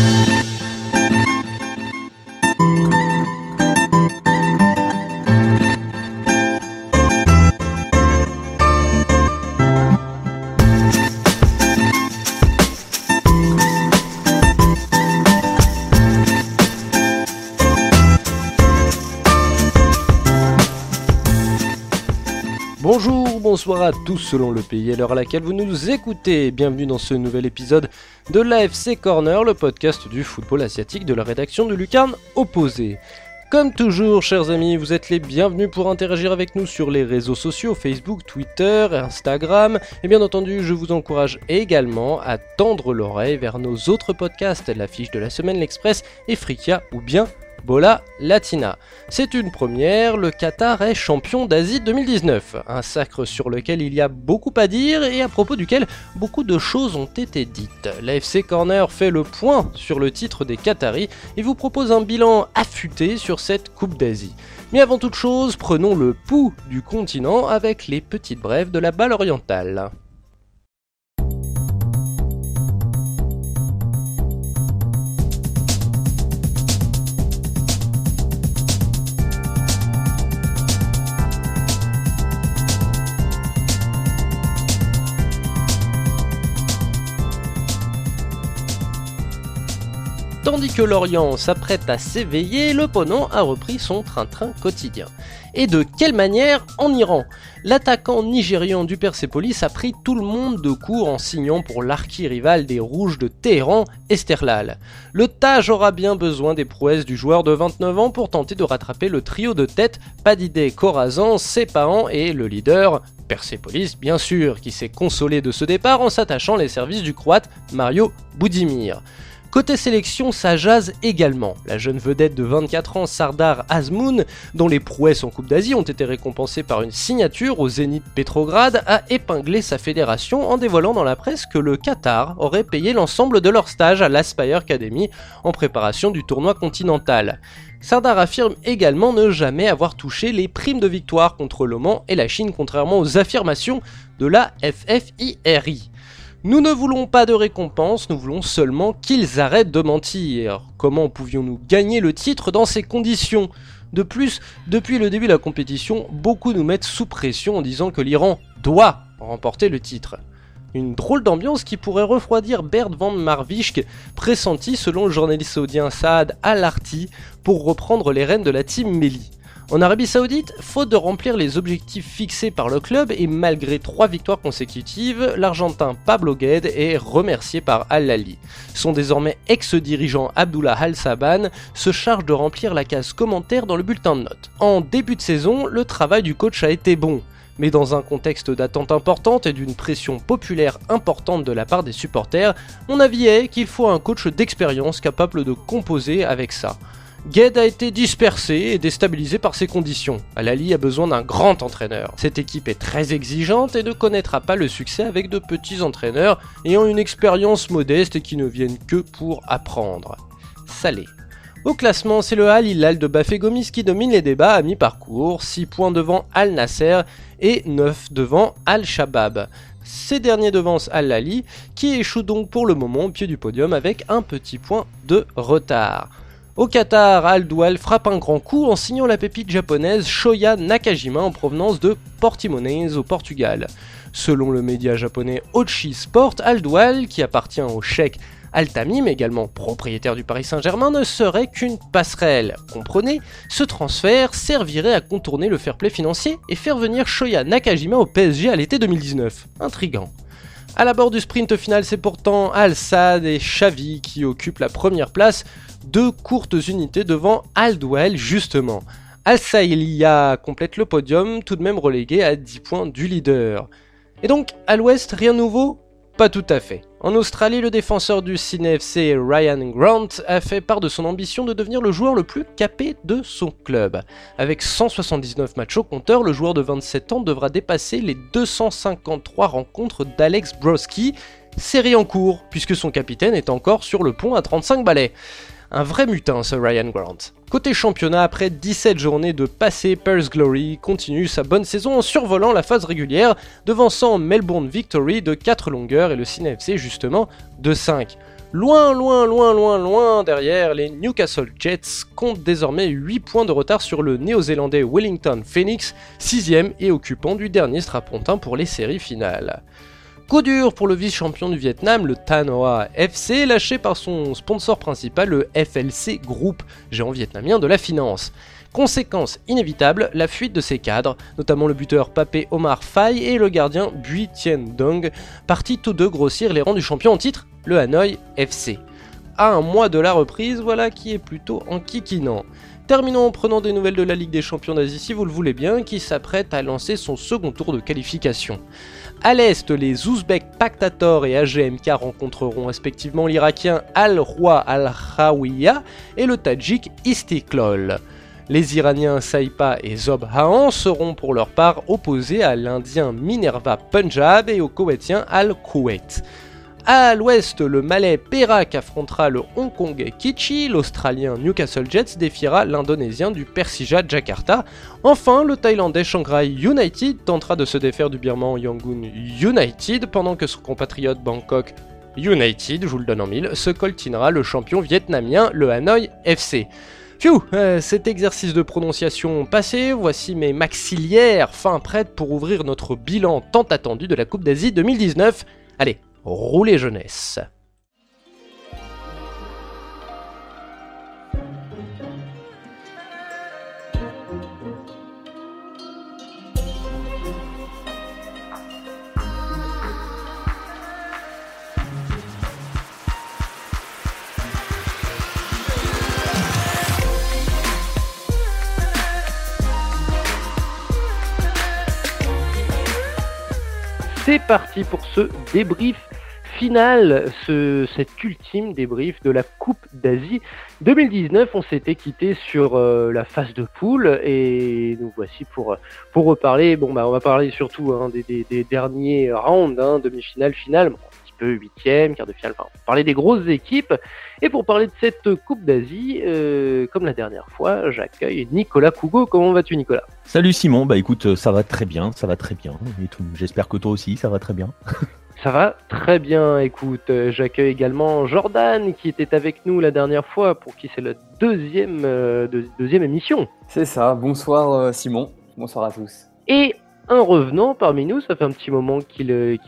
Thank you. Bonsoir à tous selon le pays à l'heure à laquelle vous nous écoutez. Bienvenue dans ce nouvel épisode de l'AFC Corner, le podcast du football asiatique de la rédaction de Lucarne Opposé. Comme toujours, chers amis, vous êtes les bienvenus pour interagir avec nous sur les réseaux sociaux Facebook, Twitter, Instagram. Et bien entendu, je vous encourage également à tendre l'oreille vers nos autres podcasts, l'affiche de la semaine, l'Express et Frikia ou bien Bola Latina. C'est une première, le Qatar est champion d'Asie 2019, un sacre sur lequel il y a beaucoup à dire et à propos duquel beaucoup de choses ont été dites. L'AFC Corner fait le point sur le titre des Qataris et vous propose un bilan affûté sur cette Coupe d'Asie. Mais avant toute chose, prenons le pouls du continent avec les petites brèves de la balle orientale. Tandis que l'Orient s'apprête à s'éveiller, le a repris son train-train quotidien. Et de quelle manière En Iran? L'attaquant nigérian du Persepolis a pris tout le monde de court en signant pour l'archi-rival des Rouges de Téhéran, Esterlal. Le Taj aura bien besoin des prouesses du joueur de 29 ans pour tenter de rattraper le trio de tête Padideh Khorazan, ses parents et le leader Persepolis, bien sûr, qui s'est consolé de ce départ en s'attachant les services du croate Mario Boudimir. Côté sélection, ça jase également. La jeune vedette de 24 ans, Sardar Azmoun, dont les prouesses en Coupe d'Asie ont été récompensées par une signature au Zénith Petrograd, a épinglé sa fédération en dévoilant dans la presse que le Qatar aurait payé l'ensemble de leur stage à l'Aspire Academy en préparation du tournoi continental. Sardar affirme également ne jamais avoir touché les primes de victoire contre l'Oman et la Chine contrairement aux affirmations de la FFIRI. Nous ne voulons pas de récompense, nous voulons seulement qu'ils arrêtent de mentir. Comment pouvions-nous gagner le titre dans ces conditions? De plus, depuis le début de la compétition, beaucoup nous mettent sous pression en disant que l'Iran doit remporter le titre. Une drôle d'ambiance qui pourrait refroidir Bert van Marwijk, pressenti selon le journaliste saoudien Saad Al-Arti pour reprendre les rênes de la team Meli. En Arabie Saoudite, faute de remplir les objectifs fixés par le club et malgré trois victoires consécutives, l'Argentin Pablo Gued est remercié par Al-Lali. Son désormais ex-dirigeant Abdullah Al-Saban se charge de remplir la case commentaire dans le bulletin de notes. En début de saison, le travail du coach a été bon. Mais dans un contexte d'attente importante et d'une pression populaire importante de la part des supporters, mon avis est qu'il faut un coach d'expérience capable de composer avec ça. Gued a été dispersé et déstabilisé par ces conditions. Alali a besoin d'un grand entraîneur. Cette équipe est très exigeante et ne connaîtra pas le succès avec de petits entraîneurs ayant une expérience modeste et qui ne viennent que pour apprendre. Salé. Au classement, c'est le Al Hilal de Bafé Gomis qui domine les débats à mi-parcours, 6 points devant Al Nasser et 9 devant Al Shabab. Ces derniers devancent Al Lali, qui échoue donc pour le moment au pied du podium avec un petit point de retard. Au Qatar, Al Doual frappe un grand coup en signant la pépite japonaise Shoya Nakajima en provenance de Portimonense au Portugal. Selon le média japonais Ochi Sport, Al Doual, qui appartient au cheikh Al-Tamim, également propriétaire du Paris Saint-Germain, ne serait qu'une passerelle. Comprenez, ce transfert servirait à contourner le fair play financier et faire venir Shoya Nakajima au PSG à l'été 2019. Intrigant. À la bord du sprint final, c'est pourtant Al-Sad et Xavi qui occupent la première place deux courtes unités devant Aldwell justement. Al-Saïlia complète le podium, tout de même relégué à 10 points du leader. Et donc, à l'ouest, rien de nouveau? Pas tout à fait. En Australie, le défenseur du CNFC Ryan Grant a fait part de son ambition de devenir le joueur le plus capé de son club. Avec 179 matchs au compteur, le joueur de 27 ans devra dépasser les 253 rencontres d'Alex Broski, série en cours, puisque son capitaine est encore sur le pont à 35 balais. Un vrai mutin ce Ryan Grant. Côté championnat, après 17 journées de passé, Paris Glory continue sa bonne saison en survolant la phase régulière, devançant Melbourne Victory de 4 longueurs et le CNFC justement de 5. Loin, loin, loin, loin, loin derrière, les Newcastle Jets comptent désormais 8 points de retard sur le néo-zélandais Wellington Phoenix, 6ème et occupant du dernier strapontin pour les séries finales. Coup dur pour le vice-champion du Vietnam, le Tanoa FC, lâché par son sponsor principal, le FLC Group, géant vietnamien de la finance. Conséquence inévitable, la fuite de ses cadres, notamment le buteur Papé Omar Faye et le gardien Bui Tien Dong, partis tous deux grossir les rangs du champion en titre le Hanoi FC. À un mois de la reprise, voilà qui est plutôt enquiquinant. Terminons en prenant des nouvelles de la Ligue des Champions d'Asie si vous le voulez bien, qui s'apprête à lancer son second tour de qualification. À l'Est, les Ouzbeks Paktator et AGMK rencontreront respectivement l'Irakien Al-Roi Al-Rawiya et le Tadjik Istiklol. Les Iraniens Saipa et Zob seront pour leur part opposés à l'Indien Minerva Punjab et au Koweïtien Al-Kuwait. À l'ouest, le Malais Perak affrontera le Hongkongais Kichi, l'Australien Newcastle Jets défiera l'Indonésien du Persija Jakarta. Enfin, le Thaïlandais Shanghai United tentera de se défaire du Birman Yangon United pendant que son compatriote Bangkok United, je vous le donne en mille, se coltinera le champion vietnamien, le Hanoi FC. Phew, euh, cet exercice de prononciation passé, voici mes maxillaires fin prêtes pour ouvrir notre bilan tant attendu de la Coupe d'Asie 2019. Allez, Roulez jeunesse. C'est parti pour ce débrief final, ce, cet ultime débrief de la Coupe d'Asie 2019. On s'était quitté sur euh, la phase de poule et nous voici pour, pour reparler. Bon, bah, on va parler surtout hein, des, derniers rounds, hein, demi-finale, finale, un petit peu huitième, quart de finale, enfin, parler des grosses équipes. Et pour parler de cette Coupe d'Asie, euh, comme la dernière fois, j'accueille Nicolas Cougo. Comment vas-tu, Nicolas? Salut Simon, bah écoute, ça va très bien, ça va très bien. J'espère que toi aussi, ça va très bien. Ça va très bien, écoute, euh, j'accueille également Jordan qui était avec nous la dernière fois pour qui c'est la deuxième, euh, deuxième émission. C'est ça, bonsoir euh, Simon, bonsoir à tous. Et un revenant parmi nous, ça fait un petit moment qu'il,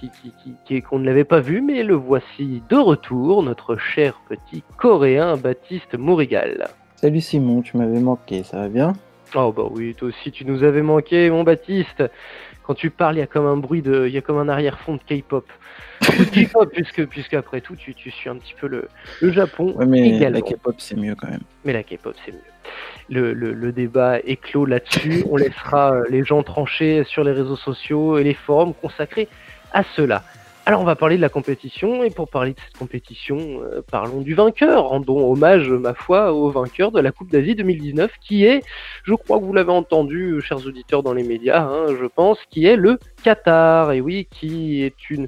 qu'on ne l'avait pas vu, mais le voici de retour, notre cher petit coréen Baptiste Mourigal. Salut Simon, tu m'avais manqué, ça va bien? Oh bah oui, toi aussi tu nous avais manqué mon Baptiste quand tu parles, il y a comme un bruit de, il y a comme un arrière-fond de K-pop. K-pop, puisque, puisque après tout, tu, tu suis un petit peu le, le Japon. Ouais, mais la K-pop, c'est mieux quand même. Mais la K-pop, c'est mieux. Le, le, le, débat est clos là-dessus. On laissera euh, les gens trancher sur les réseaux sociaux et les forums consacrés à cela. Alors on va parler de la compétition et pour parler de cette compétition, euh, parlons du vainqueur. Rendons hommage, ma foi, au vainqueur de la Coupe d'Asie 2019 qui est, je crois que vous l'avez entendu, chers auditeurs dans les médias, hein, je pense, qui est le Qatar. Et oui, qui est une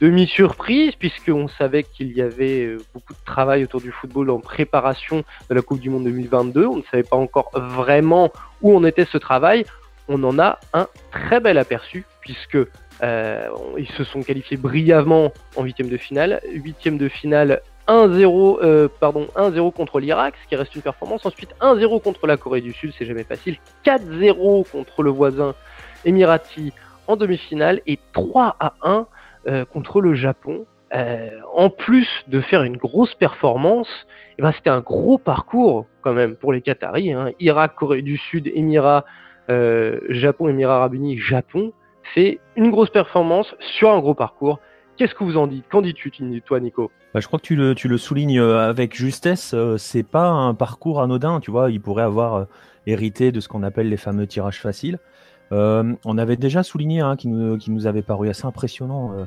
demi-surprise puisqu'on savait qu'il y avait euh, beaucoup de travail autour du football en préparation de la Coupe du Monde 2022. On ne savait pas encore vraiment où en était ce travail. On en a un très bel aperçu puisque euh, ils se sont qualifiés brillamment en huitième de finale. Huitième de finale 1-0 euh, pardon 1-0 contre l'Irak, ce qui reste une performance. Ensuite 1-0 contre la Corée du Sud, c'est jamais facile. 4-0 contre le voisin Emirati en demi-finale et 3 1 euh, contre le Japon. en plus de faire une grosse performance, eh ben, c'était un gros parcours quand même pour les Qataris. Hein. Irak, Corée du Sud, Émirats, Japon, Émirats Arabes Unis, Japon c'est une grosse performance sur un gros parcours. Qu'est-ce que vous en dites? Qu'en dis-tu, toi, Nico? Bah, Je crois que tu le, soulignes euh, avec justesse. Euh, c'est pas un parcours anodin. Tu vois, il pourrait avoir euh, hérité de ce qu'on appelle les fameux tirages faciles. on avait déjà souligné hein, qui, nous, qui avait paru assez impressionnant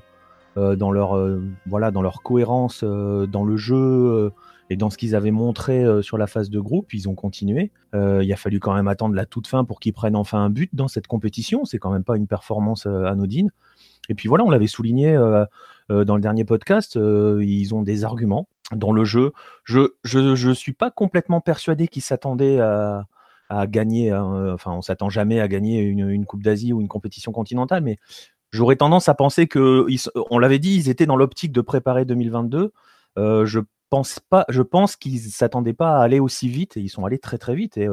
dans leur cohérence dans le jeu et dans ce qu'ils avaient montré sur la phase de groupe, ils ont continué. il a fallu quand même attendre la toute fin pour qu'ils prennent enfin un but dans cette compétition. C'est quand même pas une performance anodine. Et puis voilà, on l'avait souligné dans le dernier podcast, ils ont des arguments dans le jeu. Je je, je suis pas complètement persuadé qu'ils s'attendaient à, à gagner. Enfin, on s'attend jamais à gagner une, une Coupe d'Asie ou une compétition continentale, mais j'aurais tendance à penser que, on l'avait dit, ils étaient dans l'optique de préparer 2022. je je pense qu'ils s'attendaient pas à aller aussi vite et ils sont allés très très vite. Et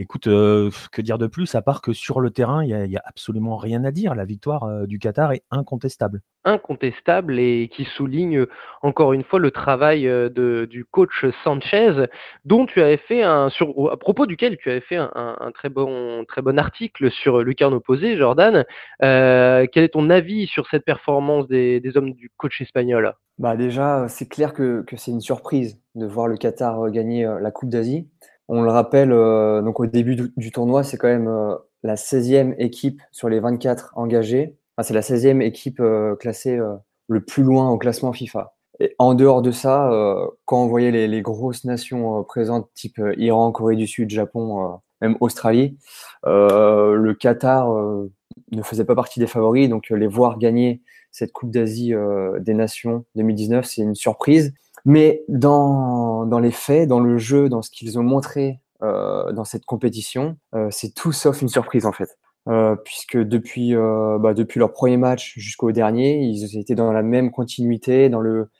Écoute, euh, que dire de plus, à part que sur le terrain, il n'y a, absolument rien à dire. La victoire euh, du Qatar est incontestable. Incontestable et qui souligne encore une fois le travail euh, de, du coach Sanchez, dont tu avais fait un, sur, à propos duquel tu avais fait un, très, bon, très bon article sur Lucarne opposé, Jordan. quel est ton avis sur cette performance des, hommes du coach espagnol? Bah Déjà, c'est clair que, que c'est une surprise de voir le Qatar gagner la Coupe d'Asie. On le rappelle, euh, donc au début du, tournoi, c'est quand même euh, la 16e équipe sur les 24 engagées. c'est la 16e équipe euh, classée le plus loin au classement FIFA. Et en dehors de ça, quand on voyait les, grosses nations présentes, type Iran, Corée du Sud, Japon, même Australie, le Qatar ne faisait pas partie des favoris. Donc les voir gagner cette Coupe d'Asie des Nations 2019, c'est une surprise. Mais dans, dans les faits, dans le jeu, dans ce qu'ils ont montré euh, dans cette compétition, euh, c'est tout sauf une surprise en fait. Euh, puisque depuis, bah, depuis leur premier match jusqu'au dernier, ils étaient dans la même continuité, dans le,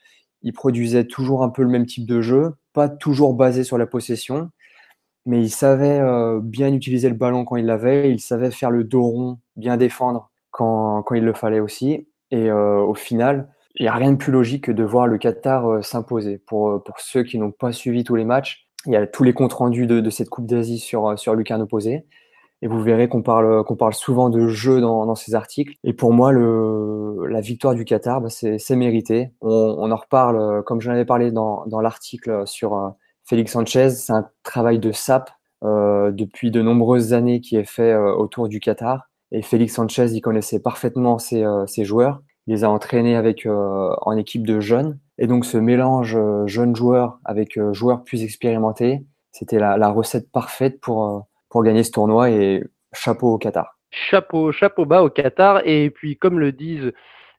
ils produisaient toujours un peu le même type de jeu, pas toujours basé sur la possession, mais ils savaient bien utiliser le ballon quand ils l'avaient, ils savaient faire le dos rond, bien défendre quand, quand il le fallait aussi. Et au final, il n'y a rien de plus logique que de voir le Qatar euh, s'imposer. Pour, euh, pour ceux qui n'ont pas suivi tous les matchs, il y a tous les comptes rendus de, de cette Coupe d'Asie sur, euh, sur Lucarne opposé. Et vous verrez qu'on parle, qu'on parle souvent de jeu dans, dans ces articles. Et pour moi, le, la victoire du Qatar, bah, c'est mérité. On, on, en reparle, comme j'en avais parlé dans, dans l'article sur Félix Sanchez. C'est un travail de SAP euh, depuis de nombreuses années qui est fait autour du Qatar. Et Félix Sanchez, il connaissait parfaitement ses, ses joueurs il les a entraînés avec euh, en équipe de jeunes. Et donc ce mélange euh, jeunes joueurs avec euh, joueurs plus expérimentés, c'était la, la, recette parfaite pour, pour gagner ce tournoi et chapeau au Qatar. Chapeau, chapeau bas au Qatar. Et puis comme le disent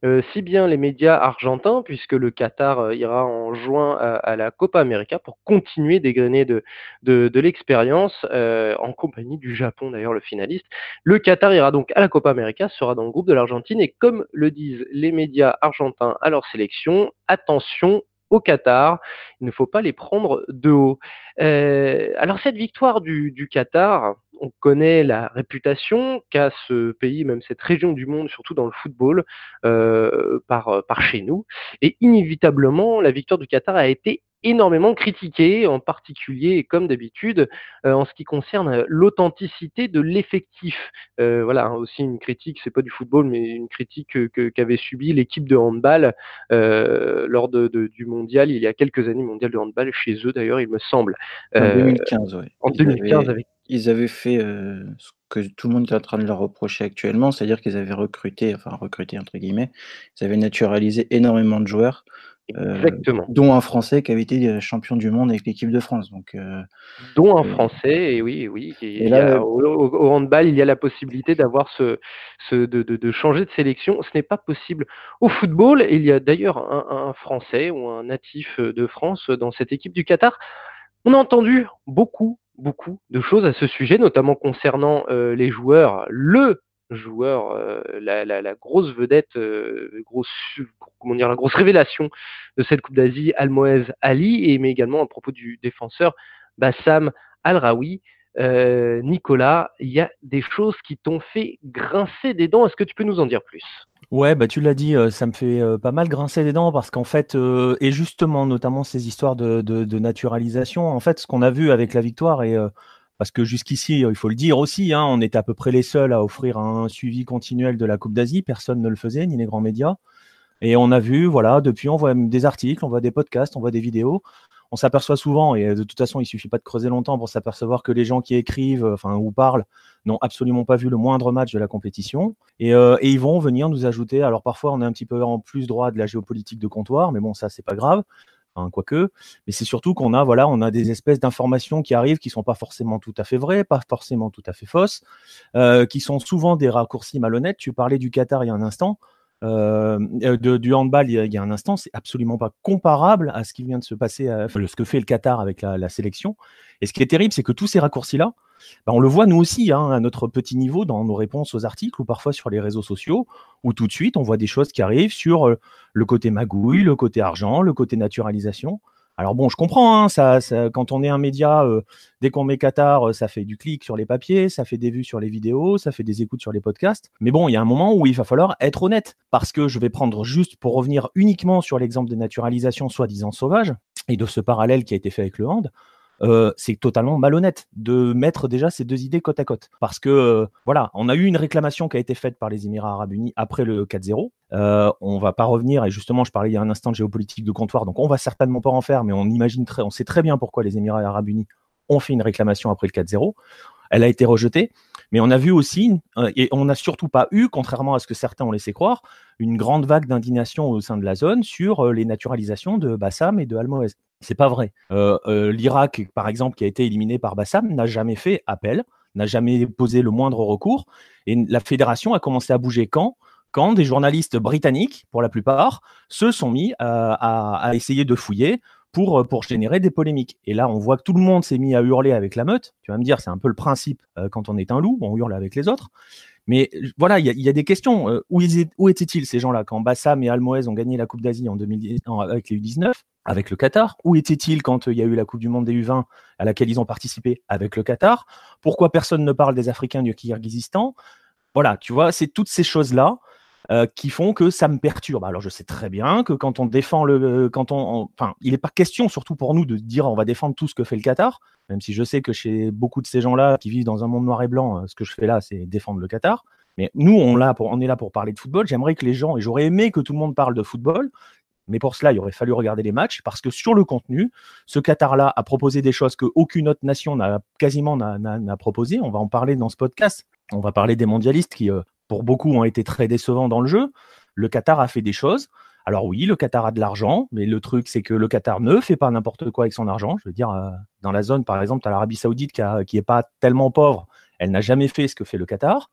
euh, si bien les médias argentins, puisque le Qatar euh, ira en juin à, la Copa América pour continuer d'égrener de, de, de l'expérience, euh, en compagnie du Japon d'ailleurs, le finaliste. Le Qatar ira donc à la Copa América, sera dans le groupe de l'Argentine, et comme le disent les médias argentins à leur sélection, attention, au Qatar. Il ne faut pas les prendre de haut. Euh, alors cette victoire du, du, Qatar, on connaît la réputation qu'a ce pays, même cette région du monde, surtout dans le football, euh, par, par chez nous. Et inévitablement, la victoire du Qatar a été énormément critiqué, en particulier, comme d'habitude, euh, en ce qui concerne l'authenticité de l'effectif. Euh, voilà, hein, aussi une critique, c'est pas du football, mais une critique qu'avait subi l'équipe de handball euh, lors de, du mondial, il y a quelques années, mondial de handball, chez eux d'ailleurs, il me semble. En 2015, oui. En 2015, avec... Ils avaient fait ce que tout le monde est en train de leur reprocher actuellement, c'est-à-dire qu'ils avaient recruté, enfin recruté entre guillemets, ils avaient naturalisé énormément de joueurs dont un Français qui avait été champion du monde avec l'équipe de France. Donc, euh, dont un Français, et oui, oui. Et là, au, handball, il y a la possibilité d'avoir ce, ce de, de, de, changer de sélection. Ce n'est pas possible au football. il y a d'ailleurs un, un, Français ou un natif de France dans cette équipe du Qatar. On a entendu beaucoup, beaucoup de choses à ce sujet, notamment concernant euh, les joueurs. Le joueur, euh, la, la, la, grosse vedette, euh, grosse, comment dire, la grosse révélation de cette Coupe d'Asie, Almoez Ali, et mais également à propos du défenseur Bassam Al-Rawi. Euh, Nicolas, il y a des choses qui t'ont fait grincer des dents. Est-ce que tu peux nous en dire plus? Ouais, bah tu l'as dit, ça me fait pas mal grincer des dents parce qu'en fait, et justement, notamment ces histoires de, naturalisation, en fait, ce qu'on a vu avec la victoire et parce que jusqu'ici, il faut le dire aussi, hein, on était à peu près les seuls à offrir un suivi continuel de la Coupe d'Asie. Personne ne le faisait, ni les grands médias. Et on a vu, voilà, depuis, on voit des articles, on voit des podcasts, on voit des vidéos. On s'aperçoit souvent, et de toute façon, il suffit pas de creuser longtemps pour s'apercevoir que les gens qui écrivent, enfin, ou parlent, n'ont absolument pas vu le moindre match de la compétition. Et, euh, et, ils vont venir nous ajouter. Alors parfois, on est un petit peu en plus droit de la géopolitique de comptoir, mais bon, ça, c'est pas grave quoique, mais c'est surtout qu'on a, voilà, on a des espèces d'informations qui arrivent qui sont pas forcément tout à fait vraies, pas forcément tout à fait fausses, euh, qui sont souvent des raccourcis malhonnêtes. Tu parlais du Qatar il y a un instant, euh, de, du handball il y, a, un instant, c'est absolument pas comparable à ce qui vient de se passer, à, ce que fait le Qatar avec la, sélection. Et ce qui est terrible, c'est que tous ces raccourcis-là, bah, on le voit nous aussi hein, à notre petit niveau dans nos réponses aux articles ou parfois sur les réseaux sociaux, où tout de suite on voit des choses qui arrivent sur euh, le côté magouille, le côté argent, le côté naturalisation. Alors bon, je comprends, hein, ça, quand on est un média, euh, dès qu'on met Qatar, euh, ça fait du clic sur les papiers, ça fait des vues sur les vidéos, ça fait des écoutes sur les podcasts. Mais bon, il y a un moment où il va falloir être honnête, parce que je vais prendre juste pour revenir uniquement sur l'exemple des naturalisations soi-disant sauvages et de ce parallèle qui a été fait avec le hand. Euh, c'est totalement malhonnête de mettre déjà ces deux idées côte à côte. Parce que, voilà, on a eu une réclamation qui a été faite par les Émirats arabes unis après le 4-0. Euh, on va pas revenir, et justement, je parlais il y a un instant de géopolitique de comptoir, donc on va certainement pas en faire, mais on imagine très, on sait très bien pourquoi les Émirats arabes unis ont fait une réclamation après le 4-0. Elle a été rejetée, mais on a vu aussi, euh, et on n'a surtout pas eu, contrairement à ce que certains ont laissé croire, une grande vague d'indignation au sein de la zone sur les naturalisations de Bassam et de Almoez. C'est pas vrai. Euh, euh, L'Irak, par exemple, qui a été éliminé par Bassam, n'a jamais fait appel, n'a jamais posé le moindre recours. Et la fédération a commencé à bouger quand? Quand des journalistes britanniques, pour la plupart, se sont mis à, essayer de fouiller pour, pour générer des polémiques. Et là, on voit que tout le monde s'est mis à hurler avec la meute. Tu vas me dire, c'est un peu le principe euh, quand on est un loup, on hurle avec les autres. Mais voilà, il y, a des questions. où, où étaient-ils ces gens-là quand Bassam et Almoez ont gagné la Coupe d'Asie en 2010 avec les U19 avec le Qatar? Où étaient-ils quand euh, il y a eu la Coupe du Monde des U20 à laquelle ils ont participé avec le Qatar? Pourquoi personne ne parle des Africains du Kyrgyzstan Voilà, tu vois, c'est toutes ces choses-là euh, qui font que ça me perturbe. Alors je sais très bien que quand on défend le, quand on, enfin, il n'est pas question surtout pour nous de dire on va défendre tout ce que fait le Qatar, même si je sais que chez beaucoup de ces gens-là qui vivent dans un monde noir et blanc, euh, ce que je fais là, c'est défendre le Qatar. Mais nous, on, est là pour parler de football. J'aimerais que les gens, et j'aurais aimé que tout le monde parle de football, mais pour cela, il aurait fallu regarder les matchs parce que sur le contenu, ce Qatar-là a proposé des choses qu'aucune autre nation n'a quasiment n'a proposé. On va en parler dans ce podcast. On va parler des mondialistes qui, euh, pour beaucoup, ont été très décevants dans le jeu. Le Qatar a fait des choses. Alors oui, le Qatar a de l'argent, mais le truc, c'est que le Qatar ne fait pas n'importe quoi avec son argent. Je veux dire, euh, dans la zone, par exemple, tu as l'Arabie Saoudite qui n'est pas tellement pauvre. Elle n'a jamais fait ce que fait le Qatar.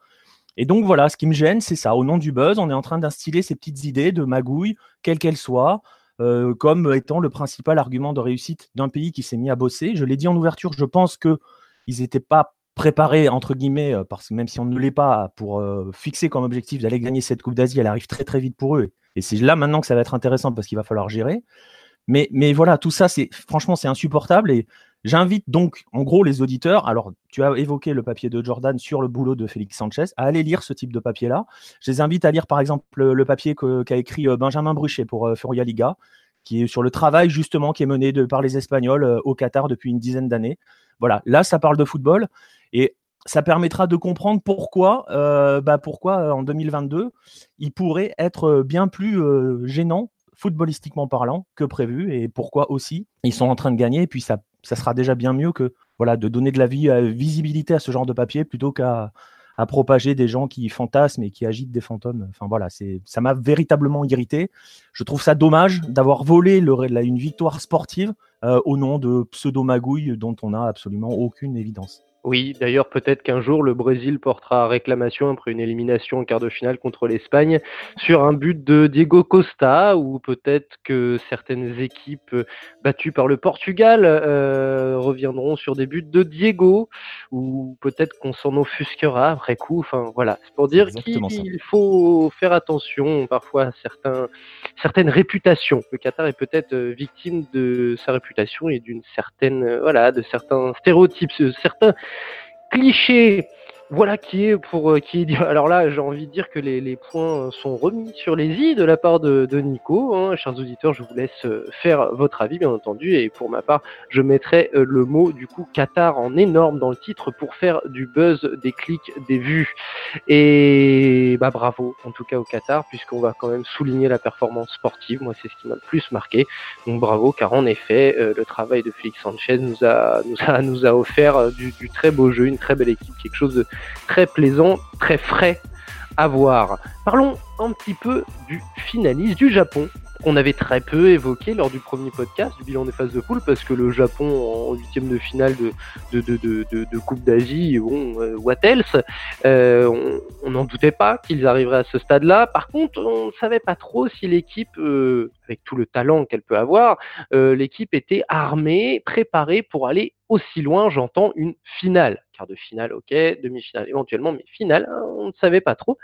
Et donc voilà, ce qui me gêne, c'est ça. Au nom du buzz, on est en train d'instiller ces petites idées de magouille, quelles qu'elles soient, euh, comme étant le principal argument de réussite d'un pays qui s'est mis à bosser. Je l'ai dit en ouverture, je pense qu'ils n'étaient pas préparés, entre guillemets, euh, parce que même si on ne l'est pas, pour euh, fixer comme objectif d'aller gagner cette Coupe d'Asie, elle arrive très très vite pour eux. Et c'est là maintenant que ça va être intéressant parce qu'il va falloir gérer. Mais, mais voilà, tout ça, c'est franchement, c'est insupportable. Et J'invite donc, en gros, les auditeurs, alors tu as évoqué le papier de Jordan sur le boulot de Félix Sanchez, à aller lire ce type de papier-là. Je les invite à lire, par exemple, le, papier qu'a écrit euh, Benjamin Bruchet pour euh, Furia Liga, qui est sur le travail, justement, qui est mené de, par les Espagnols au Qatar depuis une dizaine d'années. Voilà, là, ça parle de football et ça permettra de comprendre pourquoi, bah, pourquoi en 2022, il pourrait être bien plus gênant footballistiquement parlant que prévu et pourquoi aussi ils sont en train de gagner et puis ça ça sera déjà bien mieux que voilà, de donner de la euh, visibilité à ce genre de papier plutôt qu'à propager des gens qui fantasment et qui agitent des fantômes. Enfin voilà, c'est ça m'a véritablement irrité. Je trouve ça dommage d'avoir volé une victoire sportive euh, au nom de pseudo-magouilles dont on n'a absolument aucune évidence. Oui, d'ailleurs, peut-être qu'un jour, le Brésil portera réclamation après une élimination en quart de finale contre l'Espagne sur un but de Diego Costa, ou peut-être que certaines équipes battues par le Portugal euh, reviendront sur des buts de Diego, ou peut-être qu'on s'en offusquera après coup. Enfin, voilà, c'est pour dire qu'il faut faire attention parfois à certains, certaines réputations. Le Qatar est peut-être victime de sa réputation et d'une certaine, voilà, de certains stéréotypes, certains cliché voilà qui est pour euh, qui est alors là j'ai envie de dire que les, les, points sont remis sur les i de la part de, de Nico hein. chers auditeurs je vous laisse euh, faire votre avis bien entendu. Et pour ma part je mettrai euh, le mot du coup Qatar en énorme dans le titre pour faire du buzz des clics des vues. Et bah bravo en tout cas au Qatar puisqu'on va quand même souligner la performance sportive. Moi c'est ce qui m'a le plus marqué. Donc bravo car en effet le travail de Félix Sanchez nous a nous a nous a offert du, du très beau jeu une très belle équipe quelque chose de très plaisant, très frais à voir. Parlons un petit peu du finaliste du Japon. Qu'on avait très peu évoqué lors du premier podcast du bilan des phases de poule parce que le Japon en huitième de finale de, Coupe d'Asie, bon, euh, what else euh, On n'en doutait pas qu'ils arriveraient à ce stade-là. Par contre, on ne savait pas trop si l'équipe, euh, avec tout le talent qu'elle peut avoir, l'équipe était armée, préparée pour aller aussi loin, j'entends une finale. Quart de finale, ok, demi-finale éventuellement, mais finale, hein, on ne savait pas trop.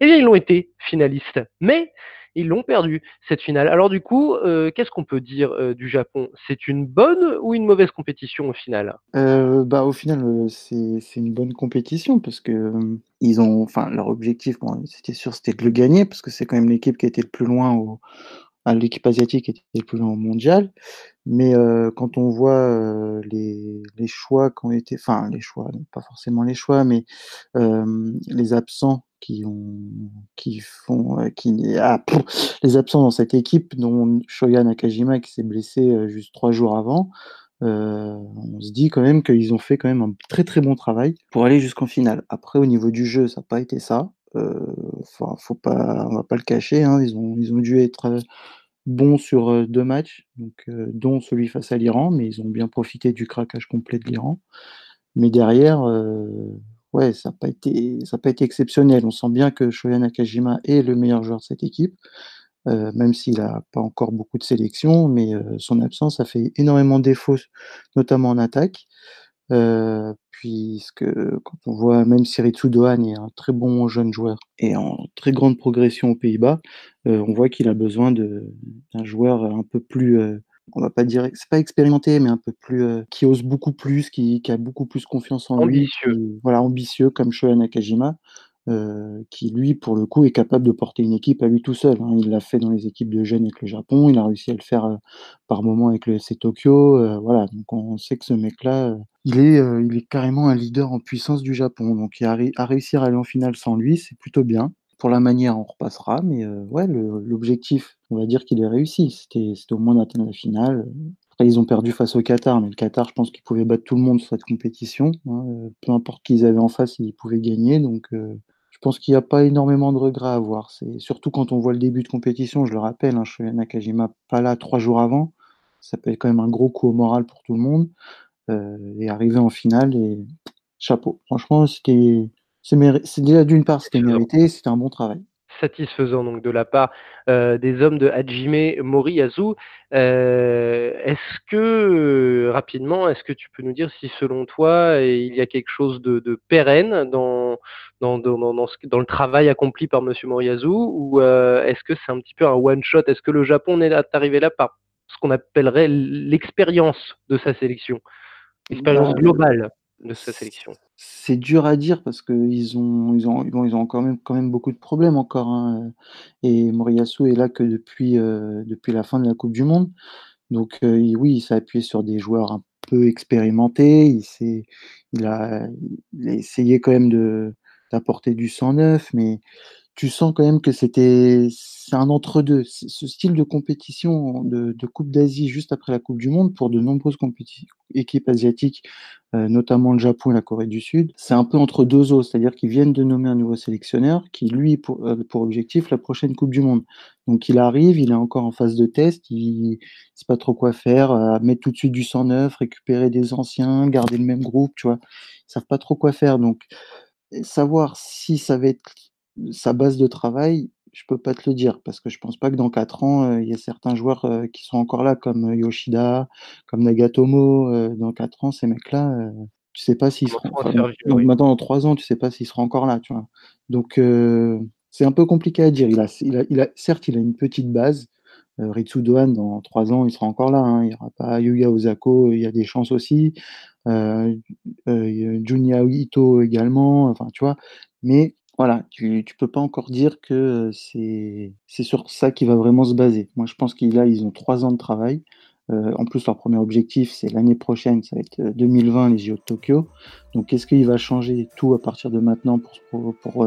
Eh bien, ils l'ont été finalistes. Mais ils l'ont perdu, cette finale. Alors du coup, euh, qu'est-ce qu'on peut dire euh, du Japon? C'est une bonne ou une mauvaise compétition au final? Euh, bah, Au final, c'est une bonne compétition parce que ils ont, enfin, leur objectif, c'était sûr, c'était de le gagner parce que c'est quand même l'équipe qui était le plus loin au, l'équipe asiatique était le plus loin au mondial. Mais quand on voit les, les, choix qui ont été, enfin les choix, pas forcément les choix, mais les absents qui ont, qui font, euh, qui, ah, les absents dans cette équipe, dont Shoya Nakajima qui s'est blessé euh, juste trois jours avant, euh, on se dit quand même qu'ils ont fait quand même un très très bon travail pour aller jusqu'en finale. Après, au niveau du jeu, ça n'a pas été ça. Enfin, faut pas, on va pas le cacher. Hein, ils ont, ils ont dû être bons sur deux matchs, donc dont celui face à l'Iran, mais ils ont bien profité du craquage complet de l'Iran. Mais derrière, ouais, ça n'a pas été, pas été exceptionnel. On sent bien que Shoya Nakajima est le meilleur joueur de cette équipe, euh, même s'il n'a pas encore beaucoup de sélections, mais euh, son absence a fait énormément de défauts, notamment en attaque. Euh, puisque quand on voit même Siritsu Dohan est un très bon jeune joueur et en très grande progression aux Pays-Bas, on voit qu'il a besoin d'un joueur un peu plus on va pas dire, c'est pas expérimenté, mais un peu plus, euh, qui ose beaucoup plus, qui, a beaucoup plus confiance en lui, voilà, ambitieux comme Shoya Nakajima, euh, qui lui, pour le coup, est capable de porter une équipe à lui tout seul. Hein. Il l'a fait dans les équipes de jeunes avec le Japon, il a réussi à le faire euh, par moment avec le FC Tokyo, voilà. Donc on sait que ce mec-là, il est, il est carrément un leader en puissance du Japon. Donc il a, à réussir à aller en finale sans lui, c'est plutôt bien. Pour la manière, on repassera, mais ouais, l'objectif, on va dire qu'il est réussi. C'était au moins d'atteindre la finale. Après, ils ont perdu face au Qatar, mais le Qatar, je pense qu'ils pouvaient battre tout le monde sur cette compétition. Hein. Peu importe qui ils avaient en face, ils pouvaient gagner. Donc, je pense qu'il n'y a pas énormément de regrets à avoir. Surtout quand on voit le début de compétition, je le rappelle, hein, suis Nakajima pas là trois jours avant. Ça peut être quand même un gros coup au moral pour tout le monde. et arriver en finale, et chapeau. Franchement, c'était c'est déjà d'une part, c'était mérité, c'était un bon travail. Satisfaisant donc de la part euh, des hommes de Hajime Moriyasu. Euh, est-ce que euh, rapidement, est-ce que tu peux nous dire si selon toi il y a quelque chose de, pérenne dans dans, dans, dans, le travail accompli par Monsieur Moriyasu ou est-ce que c'est un petit peu un one shot? Est-ce que le Japon est arrivé là par ce qu'on appellerait l'expérience de sa sélection, l'expérience globale de sa sélection c'est dur à dire parce qu'ils ont, ils ont, ils ont quand même, quand même beaucoup de problèmes encore. Hein, et Moriyasu est là que depuis, euh, depuis la fin de la Coupe du Monde. Donc euh, oui, il s'est appuyé sur des joueurs un peu expérimentés. Il, a, il a essayé quand même d'apporter du sang neuf, mais tu sens quand même que c'était c'est un entre-deux. Ce style de compétition de, Coupe d'Asie juste après la Coupe du Monde pour de nombreuses équipes asiatiques, euh, notamment le Japon et la Corée du Sud, c'est un peu entre deux eaux, c'est-à-dire qu'ils viennent de nommer un nouveau sélectionneur qui, lui, pour, euh, pour objectif la prochaine Coupe du Monde. Donc il arrive, il est encore en phase de test, il ne sait pas trop quoi faire, euh, mettre tout de suite du sang neuf, récupérer des anciens, garder le même groupe, tu vois. Ils savent pas trop quoi faire. Donc savoir si ça va être sa base de travail, je peux pas te le dire parce que je pense pas que dans 4 ans, euh, il y a certains joueurs euh, qui sont encore là comme euh, Yoshida, comme Nagatomo. dans 4 ans, ces mecs-là, tu sais pas s'ils seront. Maintenant, dans 3 ans, tu sais pas s'ils seront encore là, tu vois. Donc, c'est un peu compliqué à dire. Il a, il a, certes, il a une petite base. Ritsu Dohan, dans 3 ans, il sera encore là. Hein. Il n'y aura pas Yuya Osako, il y a des chances aussi. Junya Ito également. Enfin, tu vois. Mais voilà, tu ne peux pas encore dire que c'est sur ça qu'il va vraiment se baser. Moi, je pense qu'ils ils ont trois ans de travail. en plus, leur premier objectif, c'est l'année prochaine, ça va être 2020, les JO de Tokyo. Donc, est-ce qu'il va changer tout à partir de maintenant pour, pour,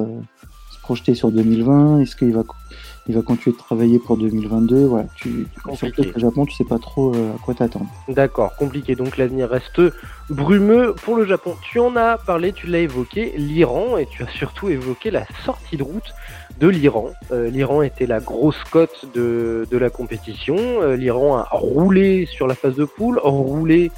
projeter sur 2020 Est-ce qu'il va, il va continuer de travailler pour 2022 Voilà, tu, surtout le Japon, tu sais pas trop euh, à quoi t'attendre. D'accord, compliqué. Donc l'avenir reste brumeux pour le Japon. Tu en as parlé, tu l'as évoqué, l'Iran, et tu as surtout évoqué la sortie de route de l'Iran. Euh, L'Iran était la grosse cote de, de la compétition. Euh, L'Iran a roulé sur la phase de poule, roulé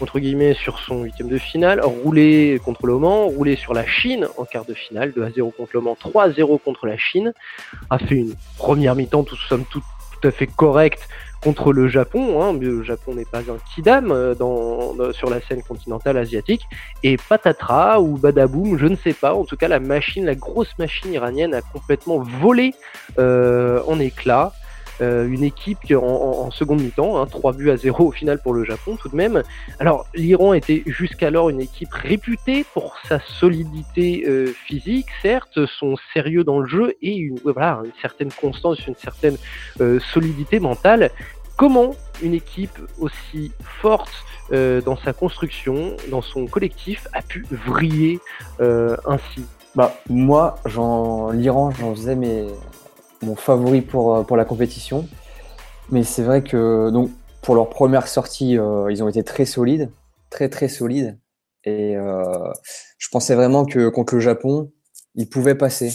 entre guillemets sur son huitième de finale, roulé contre l'Oman, roulé sur la Chine en quart de finale, 2 à 0 contre l'Oman, 3 à 0 contre la Chine, a fait une première mi-temps tout, somme tout, tout à fait correcte contre le Japon. Hein, le Japon n'est pas un kidam euh, dans, sur la scène continentale asiatique. Et patatras ou badaboum, je ne sais pas. En tout cas, la machine, la grosse machine iranienne a complètement volé euh, en éclats. Euh, une équipe qui en, seconde mi-temps, hein, 3 buts à 0 au final pour le Japon tout de même. Alors l'Iran était jusqu'alors une équipe réputée pour sa solidité euh, physique, certes, son sérieux dans le jeu et une, certaine constance, une certaine euh, solidité mentale. Comment une équipe aussi forte dans sa construction, dans son collectif, a pu vriller ainsi? Bah, Moi, l'Iran, j'en faisais mes, mon favori pour, euh, pour la compétition. Mais c'est vrai que donc, pour leur première sortie, euh, ils ont été très solides, très très solides. Et euh, je pensais vraiment que contre le Japon, ils pouvaient passer.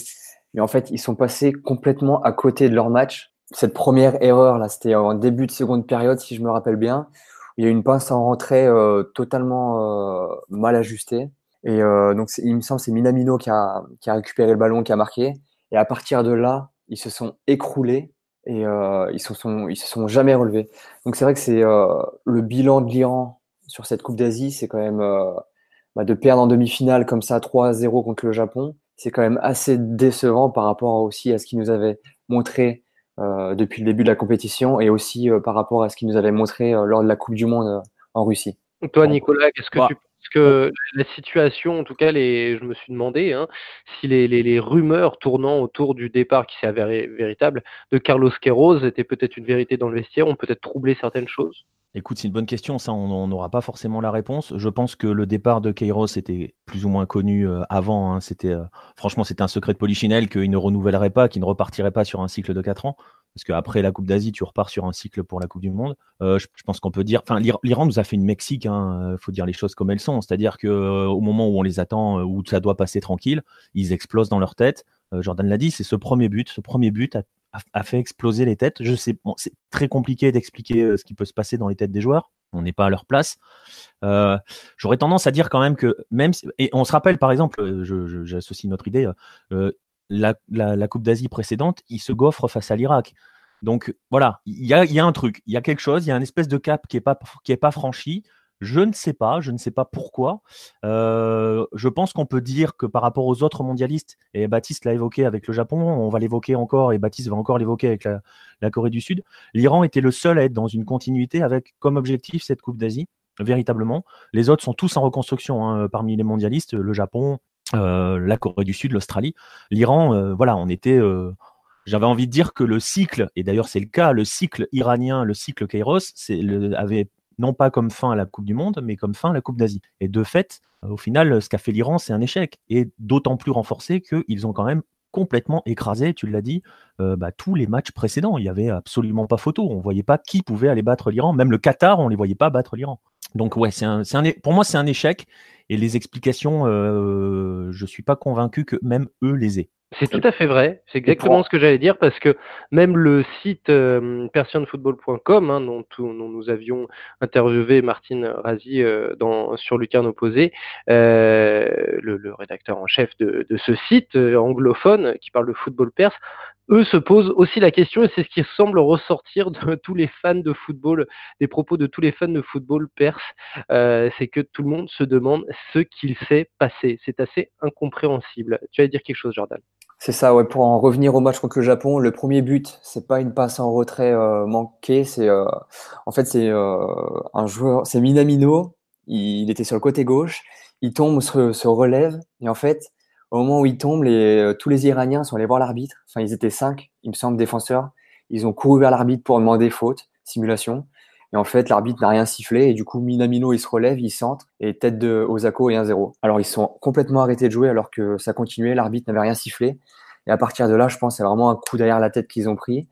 Mais en fait, ils sont passés complètement à côté de leur match. Cette première erreur, là, c'était en début de seconde période, si je me rappelle bien. Il y a une pince en rentrée totalement mal ajustée. Et donc, il me semble c'est Minamino qui a, qui a récupéré le ballon, qui a marqué. Et à partir de là, ils se sont écroulés et euh, ils se sont ils se sont jamais relevés. Donc c'est vrai que c'est euh, le bilan de l'Iran sur cette Coupe d'Asie, c'est quand même euh, bah, de perdre en demi-finale comme ça 3-0 contre le Japon, c'est quand même assez décevant par rapport aussi à ce qu'ils nous avait montré euh, depuis le début de la compétition et aussi euh, par rapport à ce qu'ils nous avait montré euh, lors de la Coupe du Monde en Russie. Toi Nicolas, qu'est-ce que bah. tu que la situation, en tout cas, je me suis demandé hein, si les, rumeurs tournant autour du départ qui s'est avéré véritable de Carlos Queiroz étaient peut-être une vérité dans le vestiaire, ont peut-être troublé certaines choses? Écoute, c'est une bonne question, ça on n'aura pas forcément la réponse. Je pense que le départ de Queiroz était plus ou moins connu euh, avant. Hein. Euh, franchement c'était un secret de Polichinelle qu'il ne renouvellerait pas, qu'il ne repartirait pas sur un cycle de 4 ans. Parce qu'après la Coupe d'Asie, tu repars sur un cycle pour la Coupe du Monde. Euh, je, pense qu'on peut dire, enfin l'Iran nous a fait une Mexique, il hein, faut dire les choses comme elles sont. C'est-à-dire que au moment où on les attend, où ça doit passer tranquille, ils explosent dans leur tête. Jordan l'a dit, c'est ce premier but, ce premier but a, fait exploser les têtes. Je sais, c'est très compliqué d'expliquer euh, ce qui peut se passer dans les têtes des joueurs. On n'est pas à leur place. Euh, J'aurais tendance à dire quand même que même et on se rappelle par exemple, euh, j'associe notre idée, la, la, Coupe d'Asie précédente, il se gaufre face à l'Irak. Donc voilà, il y a, y a, un truc, il y a quelque chose, il y a un espèce de cap qui est pas qui est pas franchi. Je ne sais pas, je ne sais pas pourquoi. Euh, je pense qu'on peut dire que par rapport aux autres mondialistes, et Baptiste l'a évoqué avec le Japon, on va l'évoquer encore, et Baptiste va encore l'évoquer avec la, Corée du Sud, l'Iran était le seul à être dans une continuité avec comme objectif cette Coupe d'Asie, véritablement. Les autres sont tous en reconstruction hein, parmi les mondialistes, le Japon, euh, la Corée du Sud, l'Australie. L'Iran, euh, voilà, on était... J'avais envie de dire que le cycle, et d'ailleurs c'est le cas, le cycle iranien, le cycle Kairos, le, avait non pas comme fin à la Coupe du Monde, mais comme fin à la Coupe d'Asie. Et de fait, euh, au final, ce qu'a fait l'Iran, c'est un échec. Et d'autant plus renforcé qu'ils ont quand même complètement écrasé, tu l'as dit, euh, bah, tous les matchs précédents. Il n'y avait absolument pas photo. On ne voyait pas qui pouvait aller battre l'Iran. Même le Qatar, on ne les voyait pas battre l'Iran. Donc ouais, pour moi, c'est un échec. Et les explications, euh, je ne suis pas convaincu que même eux les aient. C'est tout à fait vrai. C'est exactement ce que j'allais dire parce que même le site euh, persianfootball.com, hein, dont, dont, nous avions interviewé Martine Razi euh, dans, sur Lucarne Opposé, euh, le, le, rédacteur en chef de, de ce site euh, anglophone qui parle de football perse, eux se posent aussi la question, et c'est ce qui semble ressortir de tous les fans de football, des propos de tous les fans de football perse, euh, c'est que tout le monde se demande ce qu'il s'est passé. C'est assez incompréhensible. Tu vas dire quelque chose, Jordan? C'est ça, ouais. Pour en revenir au match contre le Japon, le premier but, c'est pas une passe en retrait euh, manquée, c'est euh, en fait c'est euh, un joueur, c'est Minamino. Il, était sur le côté gauche, il tombe, se, se relève, et en fait, au moment où il tombe, euh, tous les Iraniens sont allés voir l'arbitre. Enfin, ils étaient cinq, il me semble, défenseurs. Ils ont couru vers l'arbitre pour demander faute, simulation. Et en fait, l'arbitre n'a rien sifflé. Et du coup, Minamino, il se relève, il centre. Et tête de Osako et 1-0. Alors, ils sont complètement arrêtés de jouer alors que ça continuait. L'arbitre n'avait rien sifflé. Et à partir de là, je pense que c'est vraiment un coup derrière la tête qu'ils ont pris.